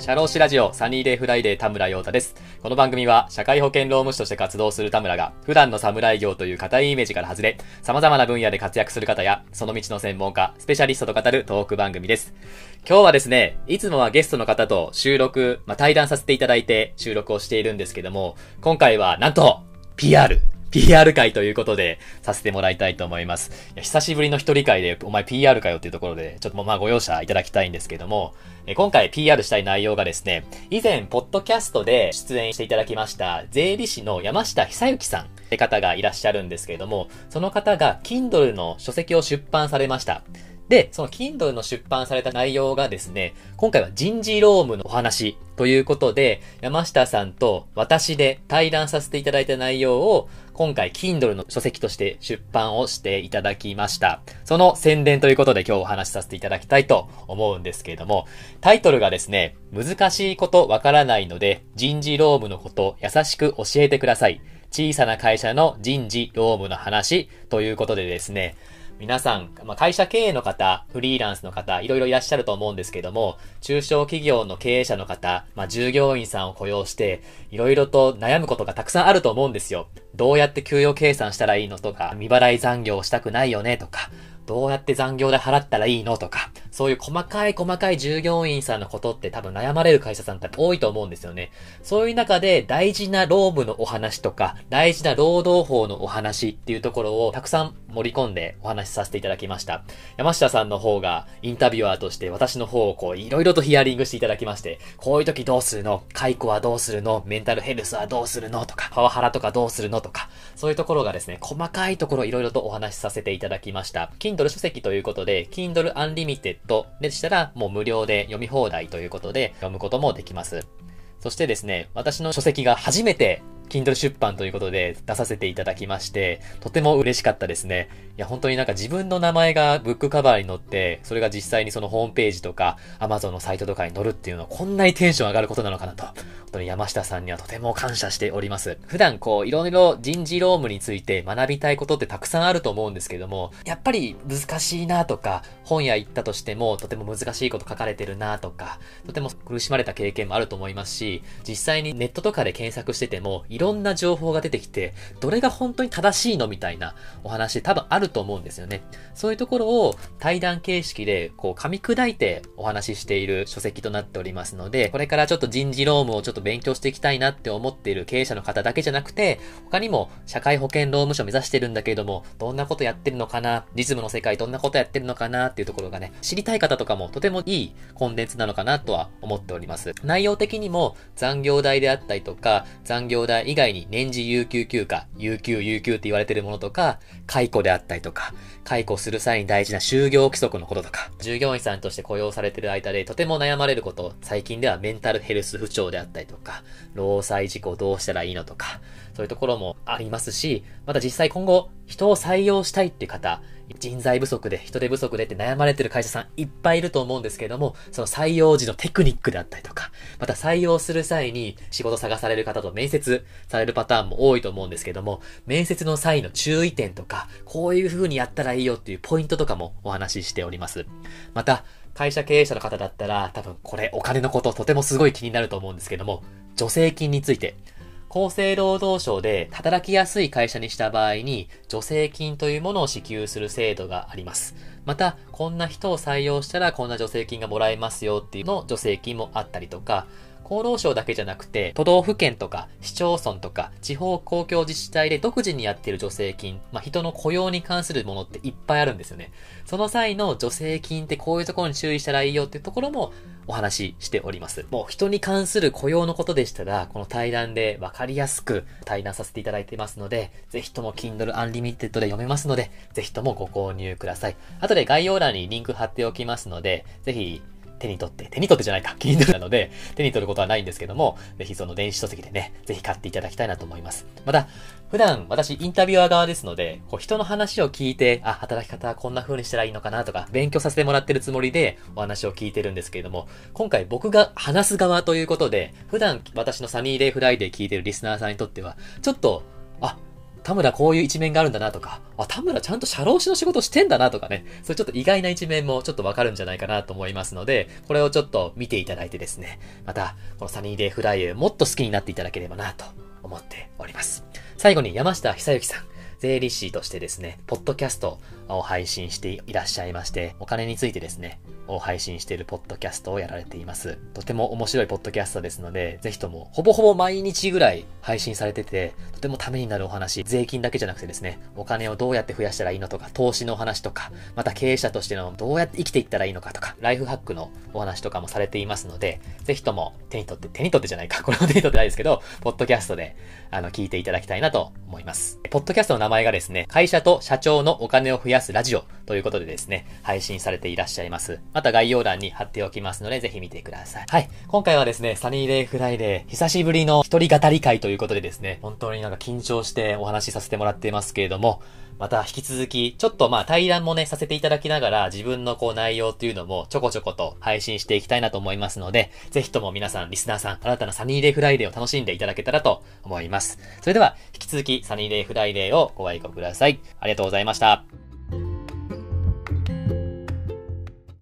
社労士ラジオサニーデイフライデー田村陽太です。この番組は社会保険労務士として活動する田村が普段の士業という固いイメージから外れ、様々な分野で活躍する方やその道の専門家、スペシャリストと語るトーク番組です。今日はですね、いつもはゲストの方と収録、まあ、対談させていただいて収録をしているんですけども、今回はなんと PR PR 会ということで、させてもらいたいと思います。いや久しぶりの一人回で、お前 PR かよっていうところで、ちょっとまあご容赦いただきたいんですけども、え今回 PR したい内容がですね、以前、ポッドキャストで出演していただきました、税理士の山下久幸さんって方がいらっしゃるんですけれども、その方が Kindle の書籍を出版されました。で、その Kindle の出版された内容がですね、今回は人事労務のお話ということで、山下さんと私で対談させていただいた内容を、今回 Kindle の書籍として出版をしていただきました。その宣伝ということで今日お話しさせていただきたいと思うんですけれども、タイトルがですね、難しいことわからないので、人事労務のこと優しく教えてください。小さな会社の人事労務の話ということでですね、皆さん、まあ、会社経営の方、フリーランスの方、いろいろいらっしゃると思うんですけども、中小企業の経営者の方、まあ、従業員さんを雇用して、いろいろと悩むことがたくさんあると思うんですよ。どうやって給与計算したらいいのとか、未払い残業をしたくないよねとか、どうやって残業代払ったらいいのとか、そういう細かい細かい従業員さんのことって多分悩まれる会社さんって多いと思うんですよね。そういう中で大事な労務のお話とか、大事な労働法のお話っていうところをたくさん盛り込んでお話しさせていただきました。山下さんの方がインタビュアーとして私の方をこういろいろとヒアリングしていただきまして、こういう時どうするの？解雇はどうするの？メンタルヘルスはどうするのとか、パワハラとかどうするのとか、そういうところがですね、細かいところいろいろとお話しさせていただきました。Kindle 書籍ということで、Kindle Unlimited でしたらもう無料で読み放題ということで読むこともできます。そしてですね、私の書籍が初めて Kindle 出版ということで出させていただきまして、とても嬉しかったですね。いや、本当になんか自分の名前がブックカバーに載って、それが実際にそのホームページとか Amazon のサイトとかに載るっていうのはこんなにテンション上がることなのかなと、当に山下さんにはとても感謝しております。普段こう、いろいろ人事労務について学びたいことってたくさんあると思うんですけども、やっぱり難しいなとか、本屋行ったとしてもとても難しいこと書かれてるなとか、とても苦しまれた経験もあると思いますし、実際にネットとかで検索してても、いろんな情報が出てきて、どれが本当に正しいのみたいなお話多分あると思うんですよね。そういうところを対談形式でこう噛み砕いてお話ししている書籍となっておりますので、これからちょっと人事労務をちょっと勉強していきたいなって思っている経営者の方だけじゃなくて、他にも社会保険労務士を目指してるんだけれども、どんなことやってるのかな、実務の世界どんなことやってるのかなっていうところがね、知りたい方とかもとてもいいコンテンツなのかなとは思っております。内容的にも残業代であったりとか、残業代以外に年次有給休暇、有給有給って言われてるものとか、解雇であったりとか、解雇する際に大事な就業規則のこととか、従業員さんとして雇用されてる間でとても悩まれること、最近ではメンタルヘルス不調であったりとか、労災事故どうしたらいいのとか、そういうところもありますし、また実際今後人を採用したいっていう方、人材不足で人手不足でって悩まれてる会社さんいっぱいいると思うんですけれども、その採用時のテクニックであったりとか、また採用する際に仕事探される方と面接されるパターンも多いと思うんですけども、面接の際の注意点とか、こういう風にやったらいいよっていうポイントとかもお話ししております。また、会社経営者の方だったら、多分これお金のこととてもすごい気になると思うんですけども、助成金について、厚生労働省で働きやすい会社にした場合に助成金というものを支給する制度があります。また、こんな人を採用したらこんな助成金がもらえますよっていうのを助成金もあったりとか、厚労省だけじゃなくて、都道府県とか市町村とか地方公共自治体で独自にやっている助成金、まあ、人の雇用に関するものっていっぱいあるんですよね。その際の助成金ってこういうところに注意したらいいよっていうところもお話ししております。もう人に関する雇用のことでしたら、この対談でわかりやすく対談させていただいてますので、ぜひとも Kindle Unlimited で読めますので、ぜひともご購入ください。後で概要欄にリンク貼っておきますので、ぜひ手に取って、手に取ってじゃないか、Kindle なので、手に取ることはないんですけども、ぜひその電子書籍でね、ぜひ買っていただきたいなと思います。また、普段私インタビュアー側ですので、こう人の話を聞いて、あ、働き方はこんな風にしたらいいのかなとか、勉強させてもらってるつもりでお話を聞いてるんですけれども、今回僕が話す側ということで、普段私のサニーデイフライデー聞いてるリスナーさんにとっては、ちょっと、あ、田村こういう一面があるんだなとか、あ、田村ちゃんと社労士の仕事してんだなとかね、そういうちょっと意外な一面もちょっとわかるんじゃないかなと思いますので、これをちょっと見ていただいてですね、また、このサニーデイフライデーもっと好きになっていただければなと思っております。最後に山下久幸さん。税理士としてですね、ポッドキャストを配信していらっしゃいまして、お金についてですね、を配信しているポッドキャストをやられています。とても面白いポッドキャストですので、ぜひとも、ほぼほぼ毎日ぐらい配信されてて、とてもためになるお話、税金だけじゃなくてですね、お金をどうやって増やしたらいいのとか、投資のお話とか、また経営者としてのどうやって生きていったらいいのかとか、ライフハックのお話とかもされていますので、ぜひとも手に取って、手に取ってじゃないか、これも手に取ってないですけど、ポッドキャストで、あの、聞いていただきたいなと思います。ポッドキャストの名前がですね、会社と社長のお金を増やすラジオということでですね、配信されていらっしゃいます。また概要欄に貼っておきますので、ぜひ見てください。はい。今回はですね、サニーデイフライデー、久しぶりの一人語り回ということでですね、本当になんか緊張してお話しさせてもらっていますけれども、また引き続き、ちょっとまあ対談もね、させていただきながら、自分のこう内容っていうのもちょこちょこと配信していきたいなと思いますので、ぜひとも皆さん、リスナーさん、新たなサニーデイフライデーを楽しんでいただけたらと思います。それでは、引き続きサニーデイフライデーをご愛顧ください。ありがとうございました。